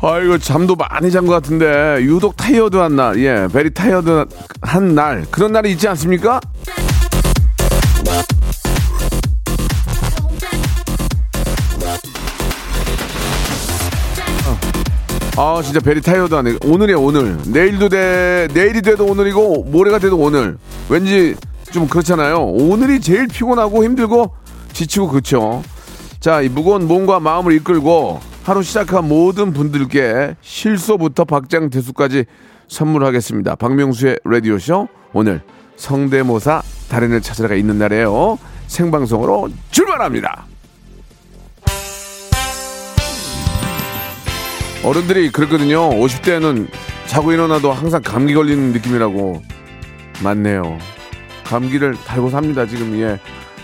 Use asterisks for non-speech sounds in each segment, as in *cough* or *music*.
아이고 잠도 많이 잔 것 같은데. 유독 타이어드한 날, 예, very tired한 날. 그런 날이 있지 않습니까? 아 진짜 very tired하네. 오늘이야 오늘. 내일도 돼 내일이 돼도 오늘이고 모레가 돼도 오늘. 왠지 좀 그렇잖아요. 오늘이 제일 피곤하고 힘들고 지치고 그쵸 자 이 무거운 몸과 마음을 이끌고 하루 시작한 모든 분들께 실소부터 박장 대수까지 선물하겠습니다 박명수의 라디오쇼 오늘 성대모사 달인을 찾으러가 있는 날이에요 생방송으로 출발합니다 어른들이 그랬거든요. 50대는 자고 일어나도 항상 감기 걸리는 느낌이라고. 맞네요. 감기를 달고 삽니다, 지금, 예.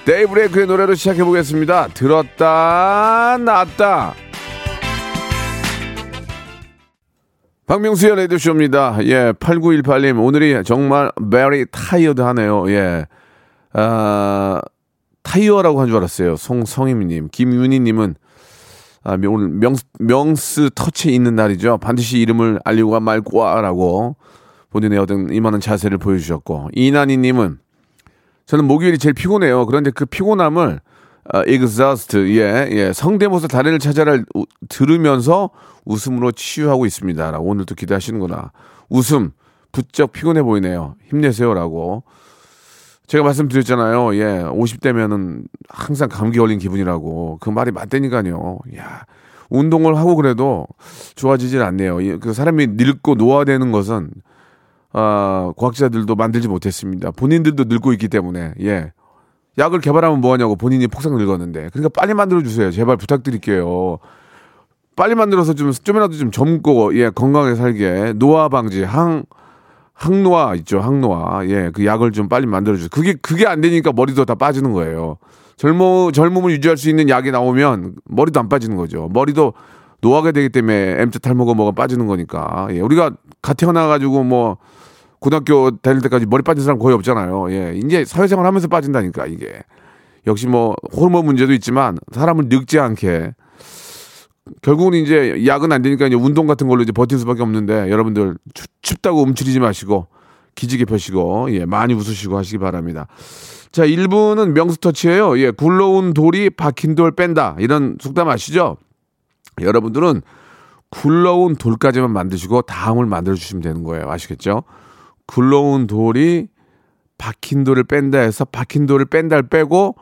데이브레이크의 노래로 시작해보겠습니다. 들었다, 놨다. 박명수의 라디오쇼입니다. 예, 8918님. 오늘이 정말 very tired 하네요. 예. 아, 타이어라고 한 줄 알았어요. 송성임님. 김윤희님은 아, 명- 오늘 명, 명스 터치 있는 날이죠. 반드시 이름을 알리고 말 꼬아라고 본인의 어떤 임하는 자세를 보여주셨고 이난희님은 저는 목요일이 제일 피곤해요. 그런데 그 피곤함을 아, exhaust 예, 예 성대모사 달인을 찾아를 우- 들으면서 웃음으로 치유하고 있습니다라고 오늘 도 기대하시는구나. 웃음 부쩍 피곤해 보이네요. 힘내세요라고. 제가 말씀드렸잖아요. 예, 50대면은 항상 감기 걸린 기분이라고. 그 말이 맞다니까요. 야, 운동을 하고 그래도 좋아지질 않네요. 이- 그 사람이 늙고 노화되는 것은 아, 과학자들도 만들지 못했습니다. 본인들도 늙고 있기 때문에 예. 약을 개발하면 뭐하냐고 본인이 폭삭 늙었는데. 그러니까 빨리 만들어 주세요. 제발 부탁드릴게요. 빨리 만들어서 좀 좀이라도 좀 젊고 예 건강하게 살게. 노화 방지 항 항노화 있죠. 항노화. 예 그 약을 좀 빨리 만들어 주세요. 그게 그게 안 되니까 머리도 다 빠지는 거예요. 젊어 젊음을 유지할 수 있는 약이 나오면 머리도 안 빠지는 거죠. 머리도 노화가 되기 때문에 M자 탈모가 뭐가 빠지는 거니까. 예 우리가 갓 태어나 가지고 뭐 고등학교 다닐 때까지 머리 빠진 사람 거의 없잖아요 예 이제 사회생활 하면서 빠진다니까 이게 역시 뭐 호르몬 문제도 있지만 사람을 늙지 않게 결국은 이제 약은 안 되니까 이제 운동 같은 걸로 이제 버틸 수밖에 없는데 여러분들 춥, 춥다고 움츠리지 마시고 기지개 펴시고 예 많이 웃으시고 하시기 바랍니다. 자 1부는 명수터치예요. 예 굴러온 돌이 박힌 돌 뺀다 이런 속담 아시죠? 여러분들은 굴러온 돌까지만 만드시고 다음을 만들어 주시면 되는 거예요. 아시겠죠? 굴러온 돌이 박힌 돌을 뺀다 해서 박힌 돌을 뺀다를 빼고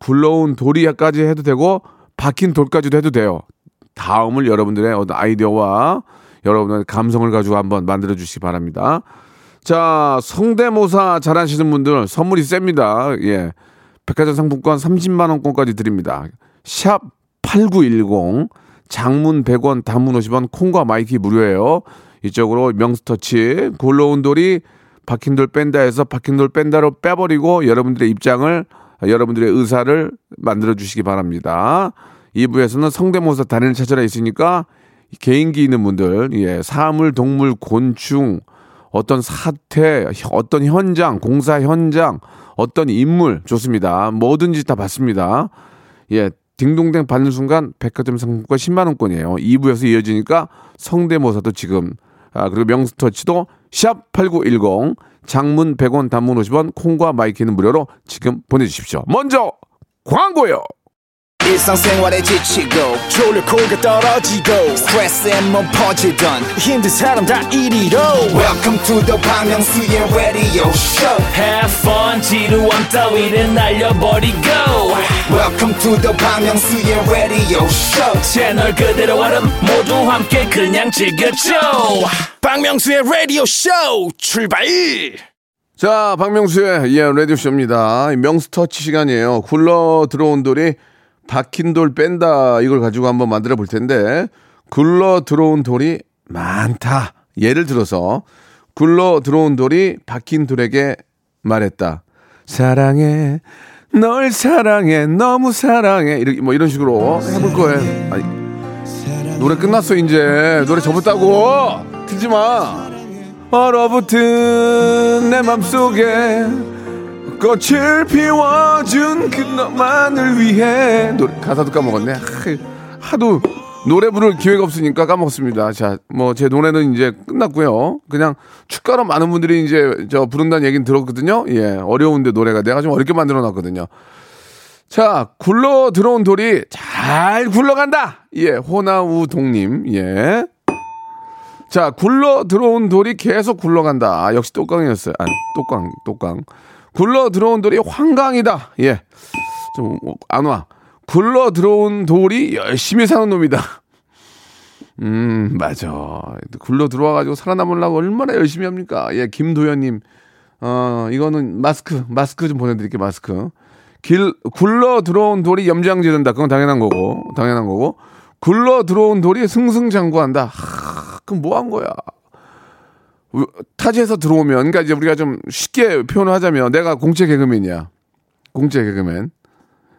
굴러온 돌이까지 해도 되고 박힌 돌까지도 해도 돼요. 다음을 여러분들의 어떤 아이디어와 여러분의 감성을 가지고 한번 만들어 주시기 바랍니다. 자, 성대모사 잘하시는 분들 선물이 셉니다. 예. 백화점 상품권 30만 원권까지 드립니다. 샵 8910 장문 100원 단문 50원 콩과 마이K 무료예요. 이쪽으로 명스터치 굴러온 돌이 박힌 돌 뺀다 해서 박힌 돌 뺀다로 빼버리고 여러분들의 입장을 여러분들의 의사를 만들어 주시기 바랍니다. 2부에서는 성대모사 달인을 찾아라 있으니까 개인기 있는 분들, 예, 사물, 동물, 곤충, 어떤 사태, 어떤 현장, 공사 현장, 어떤 인물 좋습니다. 뭐든지 다 받습니다. 예, 딩동댕 받는 순간 백화점 상품권 10만 원권이에요. 2부에서 이어지니까 성대모사도 지금 아, 그리고 명스터치도 샵 8910 장문 100원 단문 50원 콩과 마이K는 무료로 지금 보내주십시오. 먼저 광고요. 일상생활에 지치고, 졸려 코가 떨어지고, 스트레스에 몸 퍼지던, 힘든 사람 다 이리로. welcome to the Bang Myung-soo's radio show Have fun 지루함 따위를 날려버리고 welcome to the Bang Myung-soo's radio show 채널 그대로 얼음 모두 함께 그냥 즐겨줘 박명수의 라디오 쇼 출발! 자, 박명수의 예, 라디오쇼입니다. 명스터치 시간이에요. 굴러 들어온 돌이 박힌 돌 뺀다. 이걸 가지고 한번 만들어 볼 텐데, 굴러 들어온 돌이 많다. 예를 들어서 굴러 들어온 돌이 박힌 돌에게 말했다. 사랑해. 널 사랑해. 너무 사랑해. 이렇게 뭐 이런 식으로 해볼 거예요. 아니, 노래 끝났어 이제. 노래 접었다고. 틀지 마. 얼어붙은 내 맘속에 꽃을 피워준 그 너만을 위해 노래 가사도 까먹었네. 하, 하도 노래 부를 기회가 없으니까 까먹었습니다. 자, 뭐 제 노래는 이제 끝났고요. 그냥 축가로 많은 분들이 이제 저 부른다는 얘기는 들었거든요. 예, 어려운데 노래가 내가 좀 어렵게 만들어 놨거든요. 자, 굴러 들어온 돌이 잘 굴러간다. 예, 호나우 동님. 예. 자, 굴러 들어온 돌이 계속 굴러간다. 아, 역시 똑강이었어요. 아니, 똑강, 똑강. 굴러 들어온 돌이 황강이다. 예. 좀, 안 와. 굴러 들어온 돌이 열심히 사는 놈이다. 음, 맞아. 굴러 들어와가지고 살아남으려고 얼마나 열심히 합니까? 예, 김도현님. 어, 이거는 마스크, 마스크 좀 보내드릴게요, 마스크. 길, 굴러 들어온 돌이 염장 지른다. 그건 당연한 거고, 당연한 거고. 굴러 들어온 돌이 승승장구한다. 하, 그럼 뭐 한 거야? 타지에서 들어오면, 그러니까 이제 우리가 좀 쉽게 표현을 하자면, 내가 공채 개그맨이야. 공채 개그맨.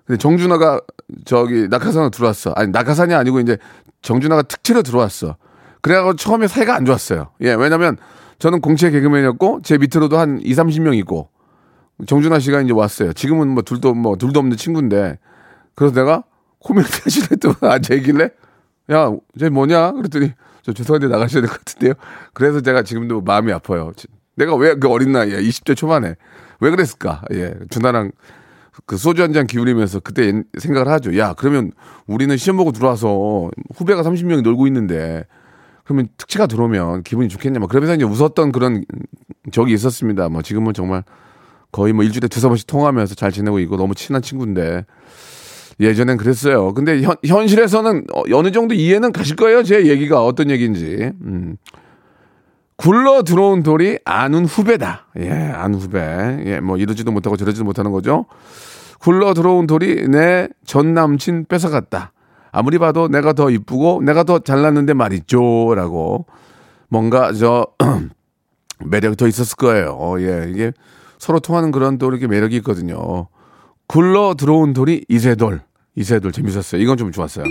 근데 정준하가 저기 낙하산으로 들어왔어. 아니, 낙하산이 아니고 이제 정준하가 특채로 들어왔어. 그래가지고 처음에 사이가 안 좋았어요. 예, 왜냐면 저는 공채 개그맨이었고, 제 밑으로도 한 2, 30명 있고, 정준하 씨가 이제 왔어요. 지금은 뭐 둘도 뭐 둘도 없는 친구인데, 그래서 내가 코미디 하시래 또 *laughs* 앉아있길래, 야, 쟤 뭐냐? 그랬더니, 저 죄송한데 나가셔야 될 것 같은데요. 그래서 제가 지금도 마음이 아파요. 내가 왜 그 어린 나이에 20대 초반에 왜 그랬을까? 예, 준하랑 그 소주 한 잔 기울이면서 그때 생각을 하죠. 야, 그러면 우리는 시험 보고 들어와서 후배가 30명이 놀고 있는데 그러면 특채가 들어오면 기분이 좋겠냐. 뭐 그러면서 이제 웃었던 그런 적이 있었습니다. 뭐 지금은 정말 거의 뭐 일주일에 두세 번씩 통화하면서 잘 지내고 있고 너무 친한 친구인데 예전엔 그랬어요. 근데 현, 현실에서는 어, 어느 정도 이해는 가실 거예요. 제 얘기가 어떤 얘기인지. 음. 굴러 들어온 돌이 아는 후배다. 예, 아는 후배. 예, 뭐 이러지도 못하고 저러지도 못하는 거죠. 굴러 들어온 돌이 내 전 남친 뺏어갔다. 아무리 봐도 내가 더 이쁘고 내가 더 잘났는데 말이죠. 라고. 뭔가 저 *clears throat* 매력이 더 있었을 거예요. 예, 이게 서로 통하는 그런 또 이렇게 매력이 있거든요. 굴러 들어온 돌이 이세돌. 이세돌 재밌었어요. 이건 좀 좋았어요.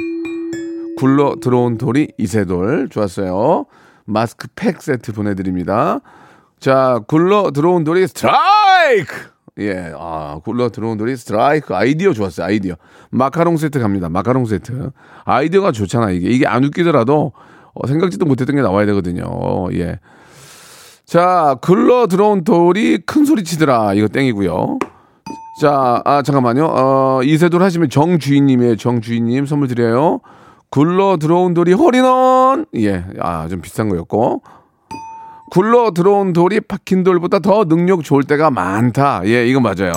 굴러 들어온 돌이 이세돌 좋았어요. 마스크 팩 세트 보내드립니다. 자, 굴러 들어온 돌이 스트라이크! 예, 아, 굴러 들어온 돌이 스트라이크. 아이디어 좋았어요, 아이디어. 마카롱 세트 갑니다, 마카롱 세트. 아이디어가 좋잖아, 이게. 이게 안 웃기더라도 어, 생각지도 못했던 게 나와야 되거든요. 예. 자, 굴러 들어온 돌이 큰 소리 치더라. 이거 땡이고요. 자, 아, 잠깐만요. 어, 이세돌 하시면 정주인님이에요. 정주인님 선물 드려요. 굴러 들어온 돌이 홀인원. 예, 아, 좀 비싼 거였고. 굴러 들어온 돌이 박힌 돌보다 더 능력 좋을 때가 많다. 예, 이거 맞아요.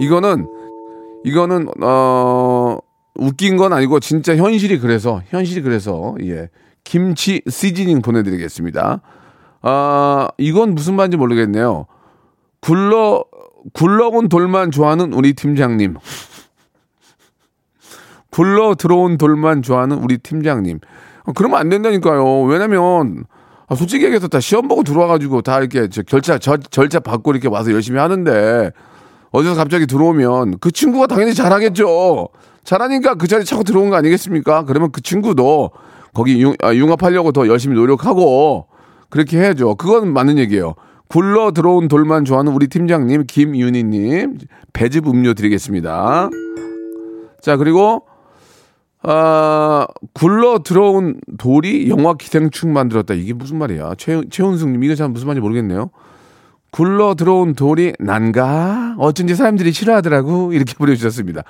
이거는, 이거는, 어, 웃긴 건 아니고 진짜 현실이 그래서, 현실이 그래서, 예. 김치 시즈닝 보내드리겠습니다. 아, 이건 무슨 말인지 모르겠네요. 굴러, 굴러온 돌만 좋아하는 우리 팀장님. 굴러 들어온 돌만 좋아하는 우리 팀장님. 어, 그러면 안 된다니까요. 왜냐면, 아, 솔직히 얘기해서 다 시험 보고 들어와가지고 다 이렇게 저 결자, 저, 절차 받고 이렇게 와서 열심히 하는데, 어디서 갑자기 들어오면 그 친구가 당연히 잘하겠죠. 잘하니까 그 자리에 차고 들어온 거 아니겠습니까? 그러면 그 친구도 거기 융, 아, 융합하려고 더 열심히 노력하고, 그렇게 해야죠. 그건 맞는 얘기예요. 굴러 들어온 돌만 좋아하는 우리 팀장님 김윤희님 배즙 음료 드리겠습니다. 자 그리고 아 굴러 들어온 돌이 영화 기생충 만들었다. 이게 무슨 말이야? 최, 최훈승님 이거 잘 무슨 말인지 모르겠네요. 굴러 들어온 돌이 난가? 어쩐지 사람들이 싫어하더라고 이렇게 *laughs* 보내주셨습니다.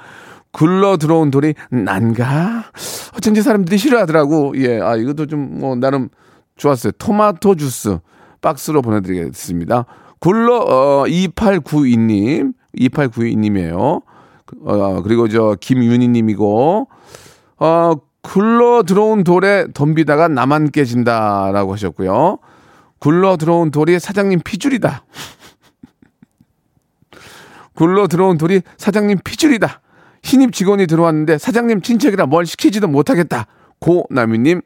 굴러 들어온 돌이 난가? 어쩐지 사람들이 싫어하더라고. 예, 아 이것도 좀 뭐 나름 좋았어요. 토마토 주스 박스로 보내드리겠습니다. 굴러 어, 2892님, 2892님이에요. 어, 그리고 저 김윤희님이고 어, 굴러 들어온 돌에 덤비다가 나만 깨진다라고 하셨고요. 굴러 들어온 돌이 사장님 피줄이다. *laughs* 굴러 들어온 돌이 사장님 피줄이다. 신입 직원이 들어왔는데 사장님 친척이라 뭘 시키지도 못하겠다. 고나미님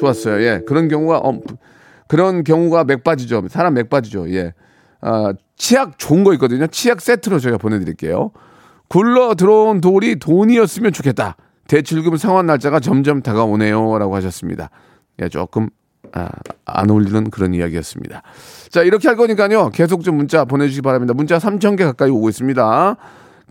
좋았어요. 예, 그런 경우가 어, 그런 경우가 맥 빠지죠. 사람 맥 빠지죠. 예, 아, 치약 좋은 거 있거든요. 치약 세트로 저희가 보내드릴게요. 굴러 들어온 돌이 돈이었으면 좋겠다. 대출금 상환 날짜가 점점 다가오네요 라고 하셨습니다. 예, 조금 아, 안 어울리는 그런 이야기였습니다. 자, 이렇게 할 거니까요. 계속 좀 문자 보내주시기 바랍니다. 문자 3,000개 가까이 오고 있습니다.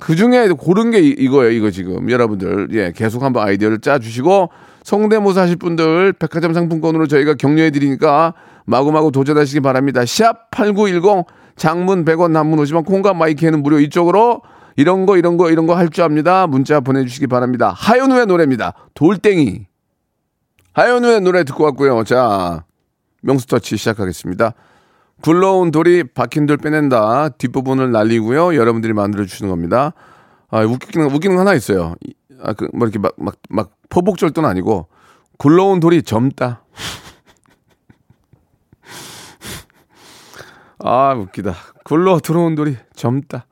그 중에 고른 게 이- 이거예요, 이거 지금. 여러분들. 예, 계속 한번 아이디어를 짜 주시고, 성대모사 하실 분들, 백화점 상품권으로 저희가 격려해 드리니까 마구마구 도전하시기 바랍니다. 샵 8910, 장문 100원, 단문 50원, 콩과 마이크는 무료 이쪽으로 이런 거, 이런 거, 이런 거 할 줄 압니다. 문자 보내주시기 바랍니다. 하현우의 노래입니다. 돌땡이. 하현우의 노래 듣고 왔고요. 자, 명수터치 시작하겠습니다. 굴러온 돌이 박힌 돌 빼낸다. 뒷부분을 날리고요. 여러분들이 만들어 주시는 겁니다. 아, 웃기는, 웃기는 거 하나 있어요. 이- 아, 그, 뭐 이렇게 막, 막, 막 포복절도는 아니고, 굴러온 돌이 젊다. *laughs* 아, 웃기다. 굴러 들어온 돌이 젊다.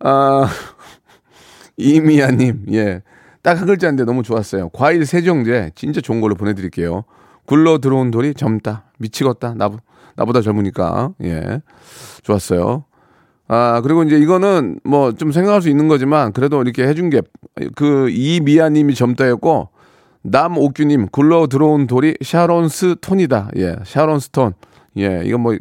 아, *laughs* 이미아님, 예. 딱 한 글자인데 너무 좋았어요. 과일 세정제, 진짜 좋은 걸로 보내드릴게요. 굴러 들어온 돌이 젊다. 미치겠다. 나, 나보다 젊으니까. 예. 좋았어요. 아, 그리고 이제 이거는 뭐 좀 생각할 수 있는 거지만 그래도 이렇게 해준 게 그 이미아님이 젊다였고 남옥규님 굴러 들어온 돌이 샤론스 톤이다. 예, 샤론스 톤. 예, 이건 뭐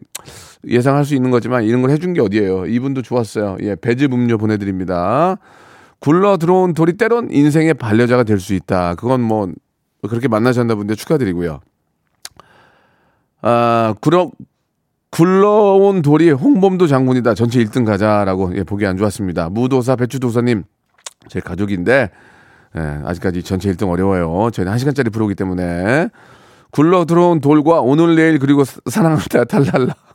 예상할 수 있는 거지만 이런 걸 해준 게 어디예요? 이분도 좋았어요. 예, 배즙 음료 보내드립니다. 굴러 들어온 돌이 때론 인생의 반려자가 될 수 있다. 그건 뭐 그렇게 만나셨나 본데 축하드리고요. 아, 굴러 굴러온 돌이 홍범도 장군이다. 전체 1등 가자라고 예, 보기 안 좋았습니다. 무도사 배추도사님 제 가족인데 예, 아직까지 전체 1등 어려워요. 저희는 1시간짜리 프로기 때문에 굴러 들어온 돌과 오늘 내일 그리고 사- 사랑한다 달랄라 *laughs*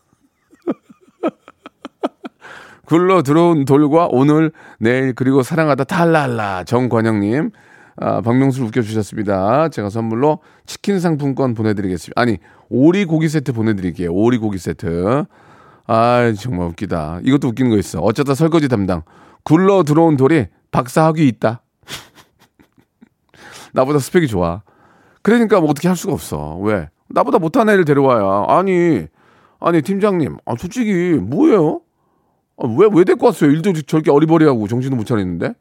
굴러 들어온 돌과 오늘 내일 그리고 사랑하다 달랄라 정관영님 아, 박명수를 웃겨주셨습니다. 제가 선물로 치킨 상품권 보내드리겠습니다. 아니 오리 고기 세트 보내드릴게요. 오리 고기 세트. 아 정말 웃기다. 이것도 웃기는 거 있어. 어쩌다 설거지 담당 굴러 들어온 돌이 박사학위 있다. *laughs* 나보다 스펙이 좋아. 그러니까 뭐 어떻게 할 수가 없어. 왜? 나보다 못한 애를 데려와야. 아니, 아니 팀장님, 아 솔직히 뭐예요? 아, 왜, 왜 데리고 왔어요? 일도 저렇게 어리버리하고 정신도 못 차리는데?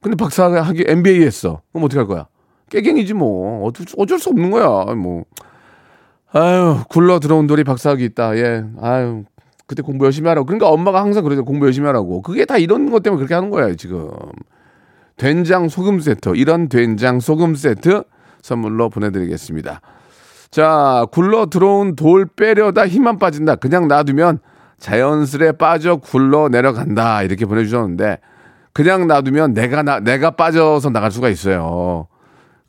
근데 박사학위 MBA 했어. 그럼 어떻게 할 거야? 깨갱이지 뭐. 어쩔 수 없는 거야. 뭐. 아유, 굴러 들어온 돌이 박사학위 있다. 예. 아유, 그때 공부 열심히 하라고. 그러니까 엄마가 항상 그러죠. 공부 열심히 하라고. 그게 다 이런 것 때문에 그렇게 하는 거야, 지금. 된장 소금 세트. 이런 된장 소금 세트 선물로 보내드리겠습니다. 자, 굴러 들어온 돌 빼려다 힘만 빠진다. 그냥 놔두면 자연스레 빠져 굴러 내려간다. 이렇게 보내주셨는데, 그냥 놔두면 내가 나, 내가 빠져서 나갈 수가 있어요.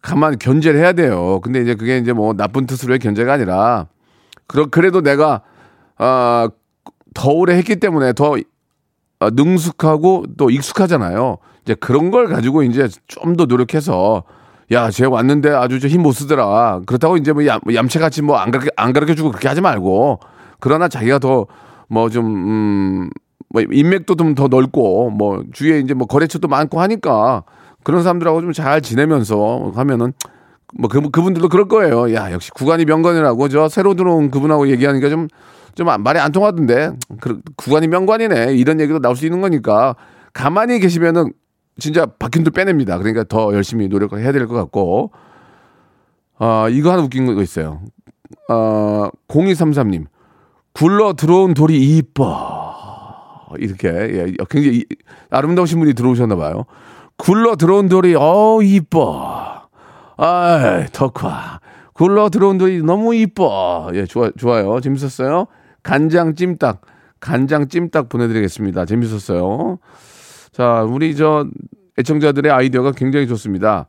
가만 견제를 해야 돼요. 근데 이제 그게 이제 뭐 나쁜 뜻으로의 견제가 아니라, 그러, 그래도 내가, 아, 더 오래 했기 때문에 더 어, 능숙하고 또 익숙하잖아요. 이제 그런 걸 가지고 이제 좀 더 노력해서 야, 쟤 왔는데 아주 힘 못 쓰더라. 그렇다고 이제 뭐 얌, 얌체같이 뭐 안 가르쳐, 안 가르쳐 주고 그렇게 하지 말고 그러나 자기가 더 뭐 좀, 음, 뭐 인맥도 좀 더 넓고 뭐 주위에 이제 뭐 거래처도 많고 하니까 그런 사람들하고 좀 잘 지내면서 하면은 뭐 그, 그분들도 그럴 거예요. 야, 역시 구간이 명관이라고 저 새로 들어온 그분하고 얘기하니까 좀, 좀 말이 안 통하던데. 그, 구간이 명관이네. 이런 얘기도 나올 수 있는 거니까 가만히 계시면은 진짜 박힌 돌 빼냅니다. 그러니까 더 열심히 노력을 해야 될 것 같고. 아, 이거 하나 웃긴 거 있어요. 어, 0233님. 굴러 들어온 돌이 이뻐. 이렇게, 예, 굉장히 이- 아름다우신 분이 들어오셨나 봐요. 굴러 들어온 돌이, 어, 이뻐. 아이, 덕화. 굴러 들어온 돌이 너무 이뻐. 예, 좋아, 좋아요. 재밌었어요. 간장 찜닭. 간장 찜닭 보내드리겠습니다. 재밌었어요. 자, 우리 저 애청자들의 아이디어가 굉장히 좋습니다.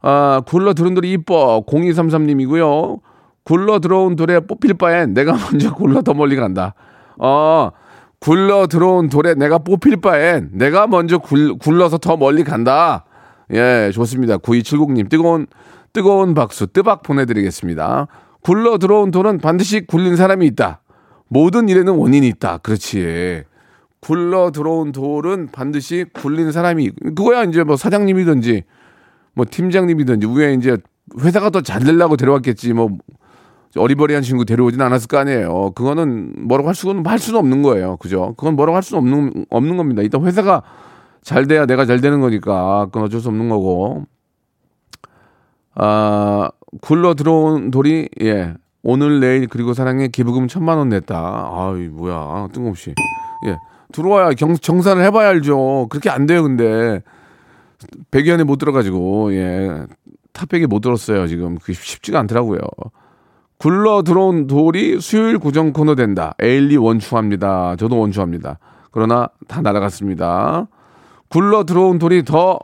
아, 굴러 들어온 돌이 이뻐. 0233님이고요. 굴러 들어온 돌에 뽑힐 바엔 내가 먼저 굴러 더 멀리 간다. 어, 굴러 들어온 돌에 내가 뽑힐 바엔 내가 먼저 굴, 굴러서 더 멀리 간다. 예, 좋습니다. 9270님, 뜨거운, 뜨거운 박수, 뜨박 보내드리겠습니다. 굴러 들어온 돌은 반드시 굴린 사람이 있다. 모든 일에는 원인이 있다. 그렇지. 굴러 들어온 돌은 반드시 굴린 사람이, 그거야 이제 뭐 사장님이든지 뭐 팀장님이든지 위에 이제 회사가 더 잘 되려고 데려왔겠지 뭐 어리버리한 친구 데려오진 않았을 거 아니에요. 그거는 뭐라고 할 수는 할 수는 없는 거예요. 그죠? 그건 뭐라고 할 수는 없는 없는 겁니다. 일단 회사가 잘 돼야 내가 잘 되는 거니까 그건 어쩔 수 없는 거고. 아 굴러 들어온 돌이 예 오늘 내일 그리고 사랑해 기부금 천만 원 냈다. 아이 뭐야 뜬금없이 예 들어와야 경, 정산을 해봐야 알죠. 그렇게 안 돼요 근데 100위 안에 못 들어가지고 예 탑백에 못 들었어요 지금 그게 쉽지가 않더라고요. 굴러 들어온 돌이 수요일 고정 코너 된다. 에일리 원추합니다. 저도 원추합니다. 그러나 다 날아갔습니다. 굴러 들어온 돌이 더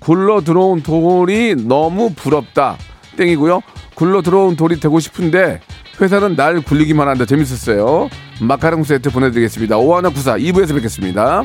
굴러 들어온 돌이 너무 부럽다. 땡이고요. 굴러 들어온 돌이 되고 싶은데 회사는 날 굴리기만 한다. 재밌었어요. 마카롱 세트 보내드리겠습니다. 오하나 구사 2부에서 뵙겠습니다.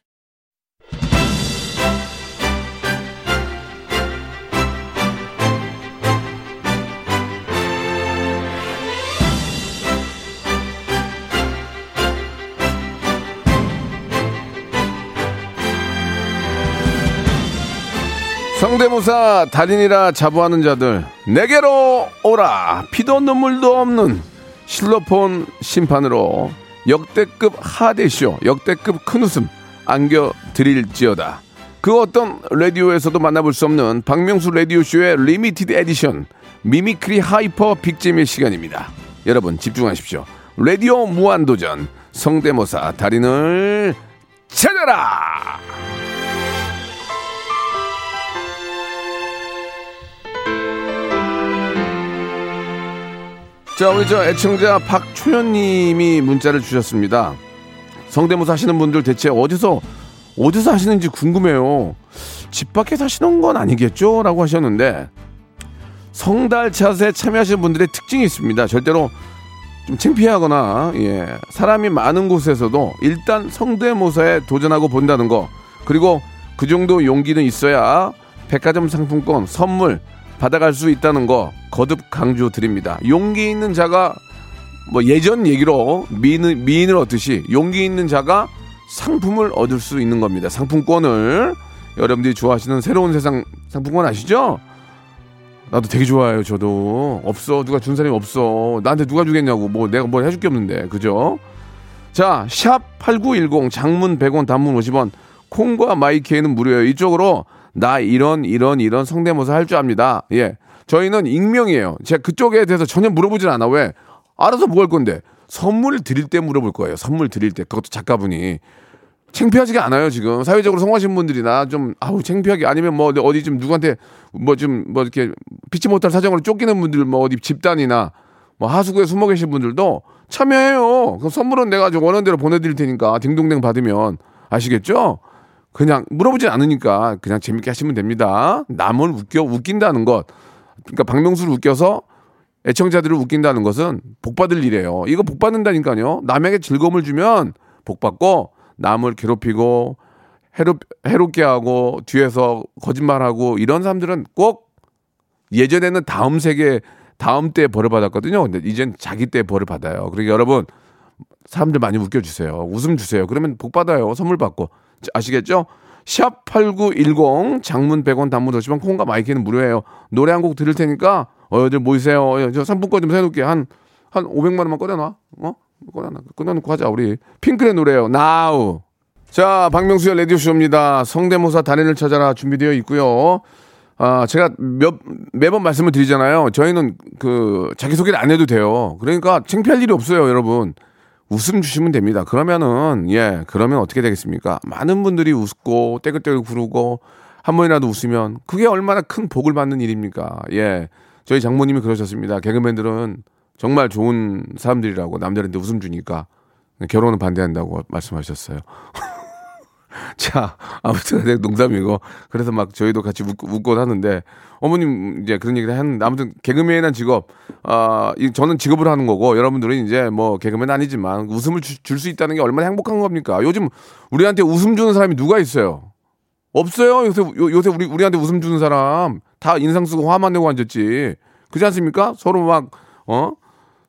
성대모사 달인이라 자부하는 자들 내게로 오라. 피도 눈물도 없는 실로폰 심판으로 역대급 하대쇼 역대급 큰 웃음 안겨 드릴지어다. 그 어떤 라디오에서도 만나볼 수 없는 박명수 라디오쇼의 limited edition mimicry hyper big잼의 시간입니다. 여러분 집중하십시오. 라디오 무한도전 성대모사 달인을 찾아라 자, 우리 저 애청자 박초연님이 문자를 주셨습니다. 성대모사 하시는 분들 대체 어디서 어디서 하시는지 궁금해요. 집 밖에서 하시는 건 아니겠죠? 라고 하셨는데 성달찻에 참여하시는 분들의 특징이 있습니다. 절대로 좀 창피하거나 예, 사람이 많은 곳에서도 일단 성대모사에 도전하고 본다는 거 그리고 그 정도 용기는 있어야 백화점 상품권 선물 받아갈 수 있다는 거 거듭 강조 드립니다. 용기 있는 자가 뭐 예전 얘기로 미인을, 미인을 얻듯이 용기 있는 자가 상품을 얻을 수 있는 겁니다. 상품권을 여러분들이 좋아하시는 새로운 세상 상품권 아시죠? 나도 되게 좋아해요. 저도 없어 누가 준 사람이 없어 나한테 누가 주겠냐고 뭐 내가 뭘 해줄 게 없는데 그죠? 자, 샵 8910 장문 100원 단문 50원 콩과 마이케이는 무료예요. 이쪽으로 나 이런 이런 이런 성대모사 할 줄 압니다. 예. 저희는 익명이에요. 제가 그쪽에 대해서 전혀 물어보질 않아. 왜? 알아서 뭐 할 건데. 선물 드릴 때 물어볼 거예요. 선물 드릴 때. 그것도 작가분이. 창피하지가 않아요, 지금. 사회적으로 성공하신 분들이나 좀, 아우, 창피하게. 아니면 뭐 어디 좀 누구한테 뭐 좀 뭐 이렇게 피치 못할 사정으로 쫓기는 분들 뭐 어디 집단이나 뭐 하수구에 숨어 계신 분들도 참여해요. 그럼 선물은 내가 좀 원하는 대로 보내드릴 테니까 딩동댕 받으면 아시겠죠? 그냥 물어보지 않으니까 그냥 재밌게 하시면 됩니다. 남을 웃겨 웃긴다는 것. 그러니까 박명수를 웃겨서 애청자들을 웃긴다는 것은 복 받을 일이에요. 이거 복 받는다니까요. 남에게 즐거움을 주면 복 받고 남을 괴롭히고 해롭, 해롭게 하고 뒤에서 거짓말하고 이런 사람들은 꼭 예전에는 다음 세계 다음 때 벌을 받았거든요. 근데 이젠 자기 때 벌을 받아요. 그러니까 여러분 사람들 많이 웃겨주세요. 웃음 주세요. 그러면 복 받아요. 선물 받고. 아시겠죠? 샵 8910 장문 100원 단문 50원 콩과 my K는 무료예요. 노래 한 곡 들을 테니까 어여들 모이세요. 어, 저 상품권 좀 해놓을게. 한, 한 500만 원만 꺼내놔. 어? 꺼내놔. 꺼내놓고 하자. 우리 핑클의 노래예요. 나우. 자, 박명수의 라디오쇼입니다. 성대모사 단연을 찾아라 준비되어 있고요. 아, 제가 몇, 매번 말씀을 드리잖아요. 저희는 그, 자기소개를 안 해도 돼요. 그러니까 창피할 일이 없어요, 여러분. 웃음 주시면 됩니다. 그러면은, 예, 그러면 어떻게 되겠습니까? 많은 분들이 웃고, 떼글떼글 구르고, 한 번이라도 웃으면, 그게 얼마나 큰 복을 받는 일입니까? 예. 저희 장모님이 그러셨습니다. 개그맨들은 정말 좋은 사람들이라고 남들한테 웃음 주니까 결혼은 반대한다고 말씀하셨어요. *laughs* *laughs* 자, 아무튼 내 농담이고 그래서 막 저희도 같이 웃고, 웃곤 하는데 어머님 이제 그런 얘기를 했는데 아무튼 개그맨이란 직업 아, 이 저는 직업을 하는 거고 여러분들은 이제 뭐 개그맨 아니지만 웃음을 줄 수 있다는 게 얼마나 행복한 겁니까? 요즘 우리한테 웃음 주는 사람이 누가 있어요? 없어요. 요새 요, 요새 우리 우리한테 웃음 주는 사람 다 인상 쓰고 화만 내고 앉았지. 그렇지 않습니까? 서로 막 어?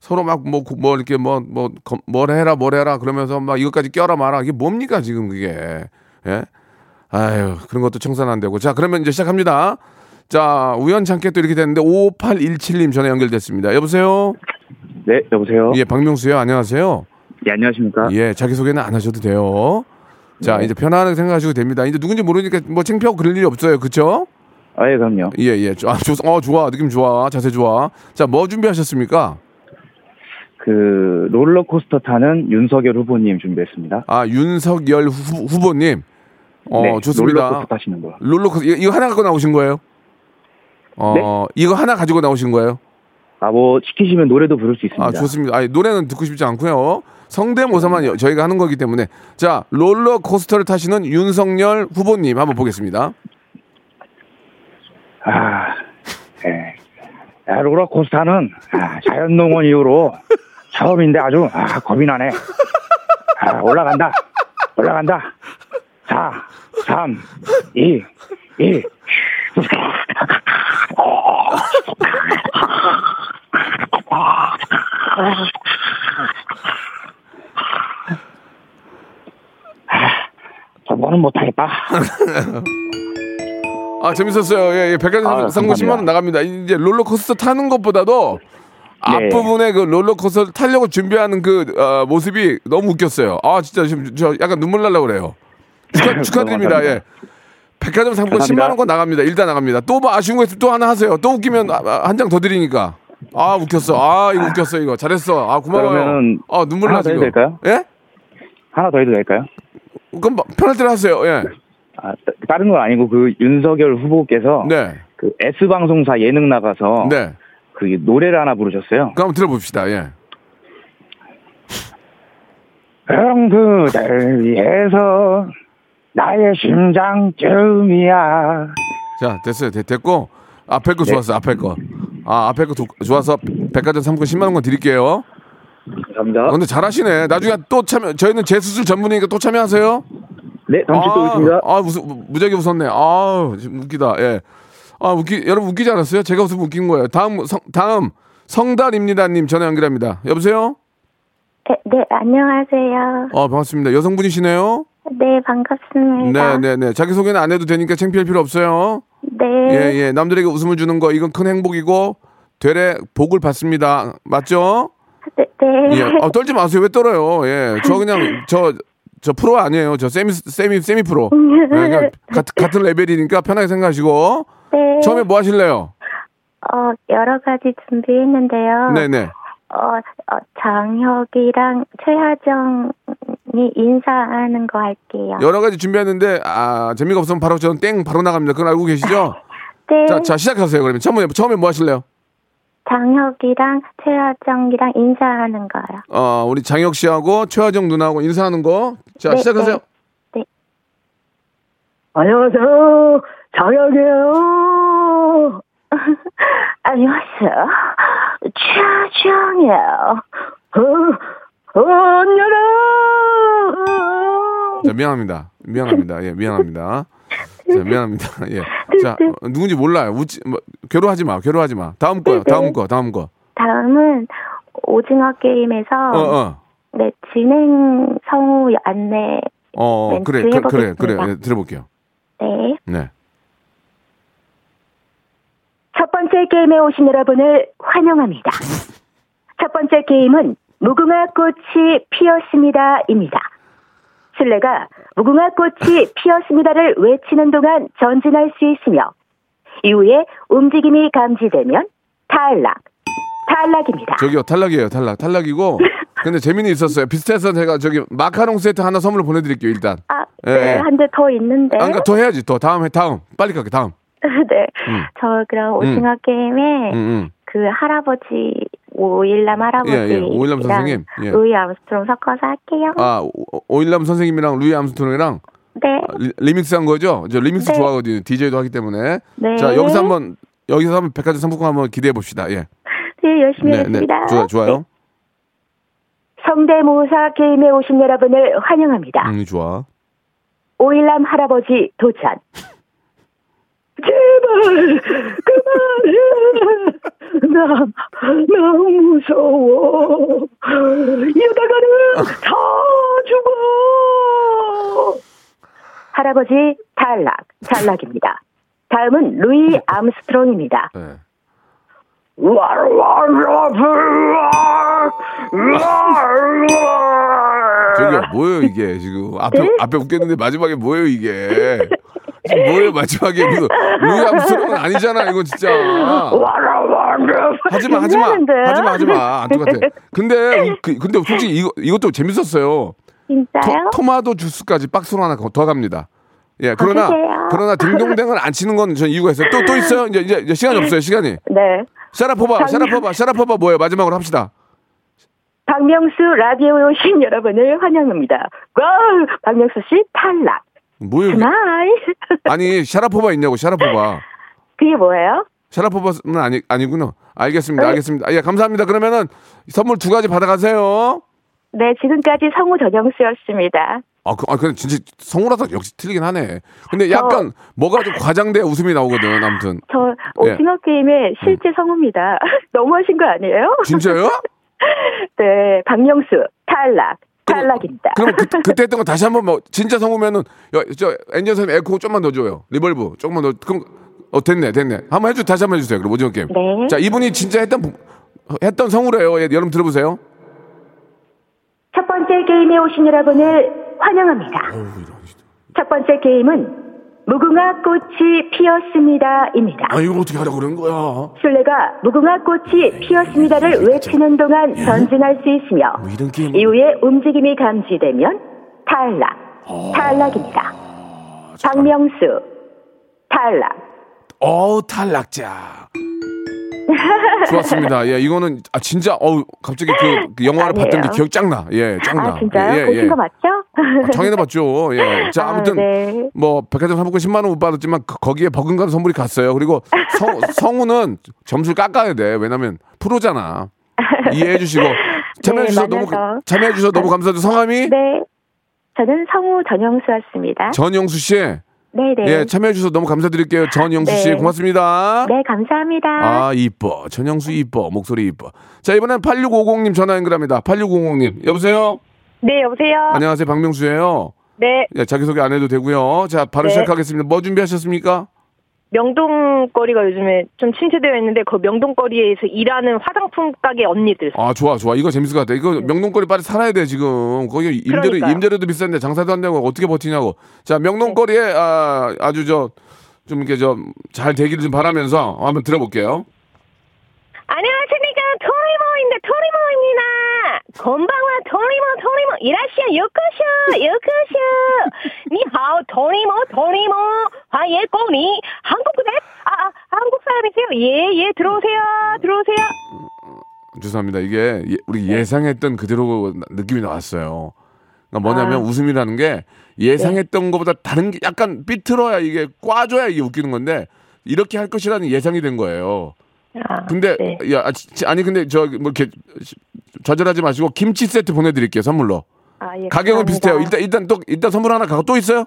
서로 막 뭐 뭐 이렇게 뭐뭐뭘 해라 뭘 해라 그러면서 막 이것까지 껴라 마라 이게 뭡니까 지금 그게 예? 아유 그런 것도 청산 안 되고 자 그러면 이제 시작합니다. 자 우연찮게 또 이렇게 됐는데 5817님 전화 연결됐습니다. 여보세요. 네, 여보세요. 예 박명수요. 안녕하세요. 예, 안녕하십니까. 예 자기 소개는 안 하셔도 돼요. 자 이제 편안하게 생각하시고 됩니다. 이제 누군지 모르니까 뭐 창피하고 그럴 일이 없어요. 그렇죠? 아, 예, 그럼요. 예, 예. 아, 좋, 어, 좋아. 느낌 좋아. 자세 좋아. 자, 뭐 준비하셨습니까? 그 롤러코스터 타는 윤석열 후보님 준비했습니다. 아, 윤석열 후, 후보님. 어, 네, 좋습니다. 롤러코스터 타시는 거. 롤러코스터. 이거, 이거 하나 갖고 나오신 거예요? 어, 네? 이거 하나 가지고 나오신 거예요? 아, 뭐 시키시면 노래도 부를 수 있습니다. 아, 좋습니다. 아, 노래는 듣고 싶지 않고요. 성대모사만 여- 저희가 하는 거기 때문에. 자, 롤러코스터를 타시는 윤석열 후보님 한번 보겠습니다. 아, 예. 아, 롤러코스터는 아, 자연농원 이후로 처음인데 아주 아, 겁이 나네. 아, 올라간다. 올라간다. 4, 3, 2, 1. 저번은 못하겠다. 아, 재밌었어요. 예, 예. 백화점 아, 상품 10만 원. 나갑니다. 이제 롤러코스터 타는 것보다도 네. 앞부분에 그 롤러코스터 타려고 준비하는 그 어, 모습이 너무 웃겼어요. 아, 진짜 지금 저 약간 눈물 날라 그래요. 축하, *laughs* 축하드립니다. 예. 백화점 상품 감사합니다. 10만 원권 나갑니다. 일단 나갑니다. 또 뭐 아쉬운 거 있으면 또 하나 하세요. 또 웃기면 한 장 더 드리니까. 아, 웃겼어. 아, 이거 웃겼어, 이거. 잘했어. 아, 고마워요. 아, 눈물 하나 나더 지금. 해도 될까요? 예? 하나 더 해도 될까요? 그럼 뭐 편할 대로 하세요. 예. 아, 따- 다른 건 아니고 그 윤석열 후보께서 네. 그 S 방송사 예능 나가서 네. 그 노래를 하나 부르셨어요. 그럼 한번 들어봅시다. 예. 형부들 위해서 나의 심장쯤이야. 자, 됐어요. 됐, 됐고 앞에 네. 거 좋았어. 앞에 거. 아, 앞에 거 도- 좋아서 백화점 상품 10만 원권 드릴게요. 감사합니다. 아, 근데 잘하시네. 나중에 또 참여. 저희는 재수술 전문이니까 또 참여하세요. 네, 다음 주에 또 오겠습니다. 아, 무슨 무지하게 웃었네. 아, 웃기다. 예. 아, 웃기 여러분 웃기지 않았어요? 제가 웃으면 웃긴 거예요. 다음 성, 다음 성달입니다님 전화 연결합니다. 여보세요? 네, 네, 안녕하세요. 어, 반갑습니다. 여성분이시네요. 네, 반갑습니다. 네, 네, 네. 자기 소개는 안 해도 되니까 창피할 필요 없어요. 네. 예, 예. 남들에게 웃음을 주는 거 이건 큰 행복이고 되레 복을 받습니다. 맞죠? 네, 네. 예. *laughs* 아, 떨지 마세요. 왜 떨어요? 예. 저 그냥 저 저 프로 아니에요. 저 세미 세미 세미 프로. 예, 그냥 같, 같은 레벨이니까 편하게 생각하시고 네. 처음에 뭐 하실래요? 어, 여러 가지 준비했는데요. 네, 네. 어, 어, 장혁이랑 최하정이 인사하는 거 할게요. 여러 가지 준비했는데 아, 재미가 없으면 바로 저는 땡 바로 나갑니다. 그건 알고 계시죠? *laughs* 네. 자, 자 시작하세요. 그러면 처음에 처음에 뭐 하실래요? 장혁이랑 최하정이랑 인사하는 거요. 어, 우리 장혁 씨하고 최화정 누나하고 인사하는 거. 자, 네, 시작하세요. 네. 안녕하세요. 장혁이에요. *laughs* 안녕하세요. 최하정이에요. 어, 언니라. 자, 미안합니다. 미안합니다. 예, 미안합니다. 자, 미안합니다. 예. 자, 어, 누군지 몰라요. 웃지, 뭐, 괴로워하지 마. 괴로워하지 마. 다음 거요. 다음 거. 다음 거. 다음은 오징어 게임에서 어, 어. 네, 진행 성우 안내 어, 멘트 그래, 그, 그래, 그래. 해보겠습니다. 예, 들어볼게요. 네. 네. 첫 번째 게임에 오신 여러분을 환영합니다. 첫 번째 게임은 무궁화 꽃이 피었습니다입니다. 술래가 무궁화 꽃이 *laughs* 피었습니다를 외치는 동안 전진할 수 있으며 이후에 움직임이 감지되면 탈락. 탈락입니다. 저기요, 탈락이에요. 탈락. 탈락이고. *laughs* 근데 재미는 있었어요. 비슷해서 제가 저기 마카롱 세트 하나 선물로 보내드릴게요, 일단. 아, 예, 네, 예. 한대 더 있는데. 아, 그러니까 더 해야지. 더 다음 해, 다음. 빨리 갈게, 다음. *laughs* 네. 음. 저 그럼 오징어 게임에 응, 응. 그 할아버지 오일남 할아버지 예, 예. 오일남 선생님. 예. 루이 암스트롱 섞어서 할게요. 아, 오- 오일남 선생님이랑 루이 암스트롱이랑 네. 아, 리, 리믹스 한 거죠? 저 리믹스 네. 좋아하거든요. DJ도 하기 때문에. 네. 자, 여기서 한번 여기서 한번 백화점 상품권 한번 기대해 봅시다. 예. 네, 열심히 하겠습니다. 좋아, 좋아요. 네. 성대모사 게임에 오신 여러분을 환영합니다. 음, 좋아. 오일남 할아버지 도전. *laughs* 제발 그만해. 나 너무 무서워. 이러다가는 다 죽어. 할아버지 탈락, 탈락입니다. 다음은 루이 암스트롱입니다. 네. 저기요, *laughs* 뭐예요, 이게, 지금. 앞에, 네? 앞에 웃겠는데 마지막에 뭐예요, 이게. 지금 뭐예요, 마지막에. 그, 루이 암스트롱은 아니잖아, 이거 진짜. 하지마, 하지마. 하지마, 하지마. 안 똑같아. 근데, 이- 그, 근데 솔직히 이거, 이것도 재밌었어요. 진짜요? 토, 마토 주스까지 박스로 하나 더 갑니다. 예, 그러나, 그래요? 그러나 딩동댕을 안 치는 건 전 이유가 있어요. 또, 또 있어요? 이제, 이제, 이제 시간이 없어요, 시간이. 네. 샤라포바, 장- 샤라포바, 샤라포바 뭐예요? 마지막으로 합시다. 박명수 라디오에 오신 여러분을 환영합니다. 와, 박명수 씨 탈락. 뭐예요? 스마일. *laughs* 아니, 샤라포바 있냐고, 샤라포바. 그게 뭐예요? 샤라포바는 아니, 아니구나. 알겠습니다, 네. 알겠습니다. 아, 예, 감사합니다. 그러면은 선물 두 가지 받아가세요. 네, 지금까지 성우 전영수였습니다. 아, 그, 아, 근데 진짜 성우라서 역시 틀리긴 하네. 근데 약간 뭐가 좀 과장돼야 웃음이 나오거든, 아무튼. 저 예. 오징어 게임의 실제 성우입니다. *laughs* 너무하신 거 아니에요? 진짜요? *laughs* *laughs* 네, 박명수 탈락. 탈락입니다. 그럼 그, 그때 했던 거 다시 한번 뭐 진짜 성우면은 야, 저 엔진 선생님 에코 좀만 넣어줘요. reverb 조금만 넣어. 그럼 어 됐네 됐네. 한번 해주 다시 한번 해주세요. 그럼 오징어 게임. 네. 자 이분이 진짜 했던 부- 했던 성우래요. 예, 여러분 들어보세요. 첫 번째 게임에 오신 여러분을 환영합니다. 첫 번째 게임은 무궁화 꽃이 피었습니다입니다. 아 이걸 어떻게 하라고 그러는 거야? 술래가 무궁화 꽃이 피었습니다를 외치는 동안 전진할 수 있으며 뭐 이런 게임 이후에 움직임이 감지되면 탈락. 탈락입니다. 박명수 탈락. 어우 탈락자. 좋았습니다. 예, 이거는 아 진짜 어우 갑자기 그, 그 영화를 봤던 게 아니에요. 기억 짱나. 예, 짱나. 아 진짜요? 예, 보신 거 맞죠? 당연히 봤죠. 예. 자, 아, 아무튼 네. 뭐 백화점 상품권 10만 원 못 받았지만 그- 거기에 버금가는 선물이 갔어요. 그리고 성, *laughs* 성우는 점수를 깎아야 돼. 왜냐면 프로잖아. 이해해 주시고 *laughs* 참여해 네, 주셔서 너무 만나서. 참여해 주셔서 너무 감사드리고 성함이 네. 저는 성우 전영수였습니다. 전영수 씨. 네네. 예, 참여해 주셔서 너무 감사드릴게요. 전영수 씨 네. 고맙습니다. 네, 감사합니다. 아, 이뻐. 전영수 이뻐. 목소리 이뻐. 자, 이번엔 8650님 전화 연결합니다. 8650님. 여보세요? 네, 여보세요. 안녕하세요. 박명수예요. 네, 예, 자기소개 안 해도 되고요. 자, 바로 네. 시작하겠습니다. 뭐 준비하셨습니까? 명동거리가 요즘에 좀 침체되어 있는데 그 명동거리에서 일하는 화장품 가게 언니들. 아, 좋아, 좋아. 이거 재밌을 것 같아. 이거 명동거리 빨리 살아야 돼, 지금. 거기 임대료, 네. 그러니까요. 임대료도 비싼데 장사도 안 되고 어떻게 버티냐고. 자, 명동거리에, 네. 아, 아주 저, 좀 이렇게 좀 잘 되기를 좀 바라면서 한번 들어볼게요. 안녕하십니까. 토리모입니다. 토리모입니다. 건방와 토리모, 토리모. 이라시아, 요코쇼, 요코쇼. 니하오, 토리모, 토리모. 화예 꼬니. 한국분에, 아, 아, 한국 사람이세요? 예, 예, 들어오세요. 들어오세요. 죄송합니다. 이게 예- 우리 예상했던 그대로 나- 느낌이 나왔어요. 그러니까 뭐냐면 아. 웃음이라는 게 예상했던 것보다 다른 게 약간 삐뚤어야 이게 꽈줘야 이게 웃기는 건데 이렇게 할 것이라는 예상이 된 거예요. 아, 근데 네. 야 아, 지- 아니 근데 저뭐 이렇게 좌절하지 마시고 김치 세트 보내드릴게요 선물로. 아, 예, 가격은 감사합니다. 비슷해요. 일단 일단 또 일단 선물 하나 가고 또 있어요?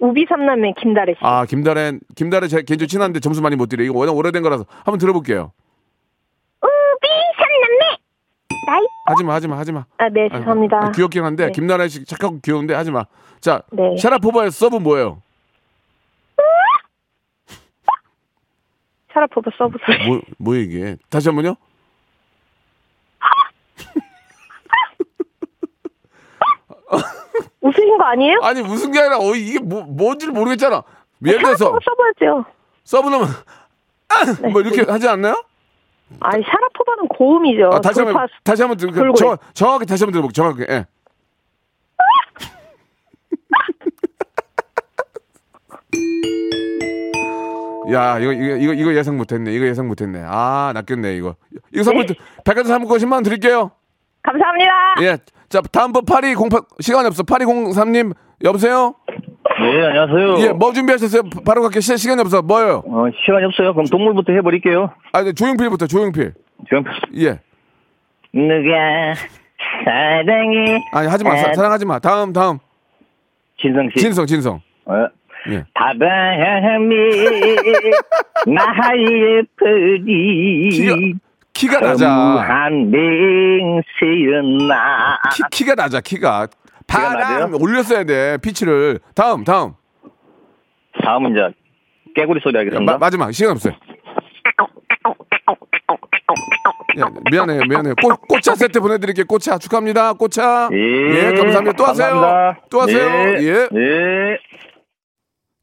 우비 삼남매 김다래 씨. 아 김달엔 김달에 제 개인적으로 친한데 점수 많이 못 드려. 이거 워낙 오래된 거라서 한번 들어볼게요. 우비 삼남매. 나이. 하지마 하지마 하지마. 아, 네, 죄송합니다. 아, 귀엽긴 한데 네. 김나라 씨 착하고 귀여운데 하지 마. 자, 네. 샤라포바의 서브 뭐예요? 샤라포바 서브 소리. 뭐, 뭐 이게? 다시 한 번요. 웃으신 거 아니에요? 아니 웃은 게 아니라 어 이게 뭐 뭔지 를 모르겠잖아. 예를 들어서 써봐야죠. 서브 넣으면 아! 뭐 이렇게 하지 않나요? 아니 샤라포바는 고음이죠. 아, 다시 한번 돌파- 다시 한번 들 돌고래. 정, 정확히 다시 한번 들어볼게요. 정확하게. 예. *laughs* 야, 이거, 이거, 이거, 이거 예상 못했네. 이거 예상 못했네. 아, 낚였네, 이거. 이거 선물, 네. 백화점 상품권 10만원 드릴게요. 감사합니다. 예. 자, 다음 번 8208, 시간이 없어. 8203님, 여보세요? 네, 안녕하세요. 예, 뭐 준비하셨어요? 바로 갈게. 시, 시간이 없어. 뭐요? 어, 시간이 없어요. 그럼 동물부터 해버릴게요. 아, 네, 조용필부터, 조용필. 지금 예. 누가 사랑해? 아니, 하지 마. 사, 사랑하지 마. 다음, 다음. 진성 씨. 진성, 진성. 어, 예. 바람이 나의 프리 키가, 키가 낮아. 무한 맹세였나 키, 키가 낮아, 키가. 바람? 올렸어야 돼, 피치를. 다음, 다음. 다음은 이제 깨구리 소리 야, 하겠습니다. 마, 마지막. 시간 없어요. 야, 미안해요, 미안해요. 꽃, 꽃차 세트 보내드릴게요. 꽃차 축하합니다. 꽃차. 예, 감사합니다. 또 하세요. 감사합니다. 또 하세요. 예. 예. 예.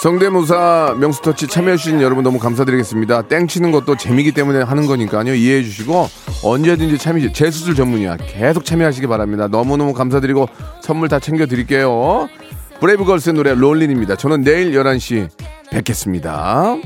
성대모사 명수터치 참여해주신 여러분 너무 감사드리겠습니다. 땡 치는 것도 재미기 때문에 하는 거니까요. 이해해 주시고 언제든지 참여, 재수술 전문이야. 계속 참여하시기 바랍니다. 너무너무 감사드리고 선물 다 챙겨드릴게요. 브레이브걸스의 노래 롤린입니다. 저는 내일 11시 뵙겠습니다.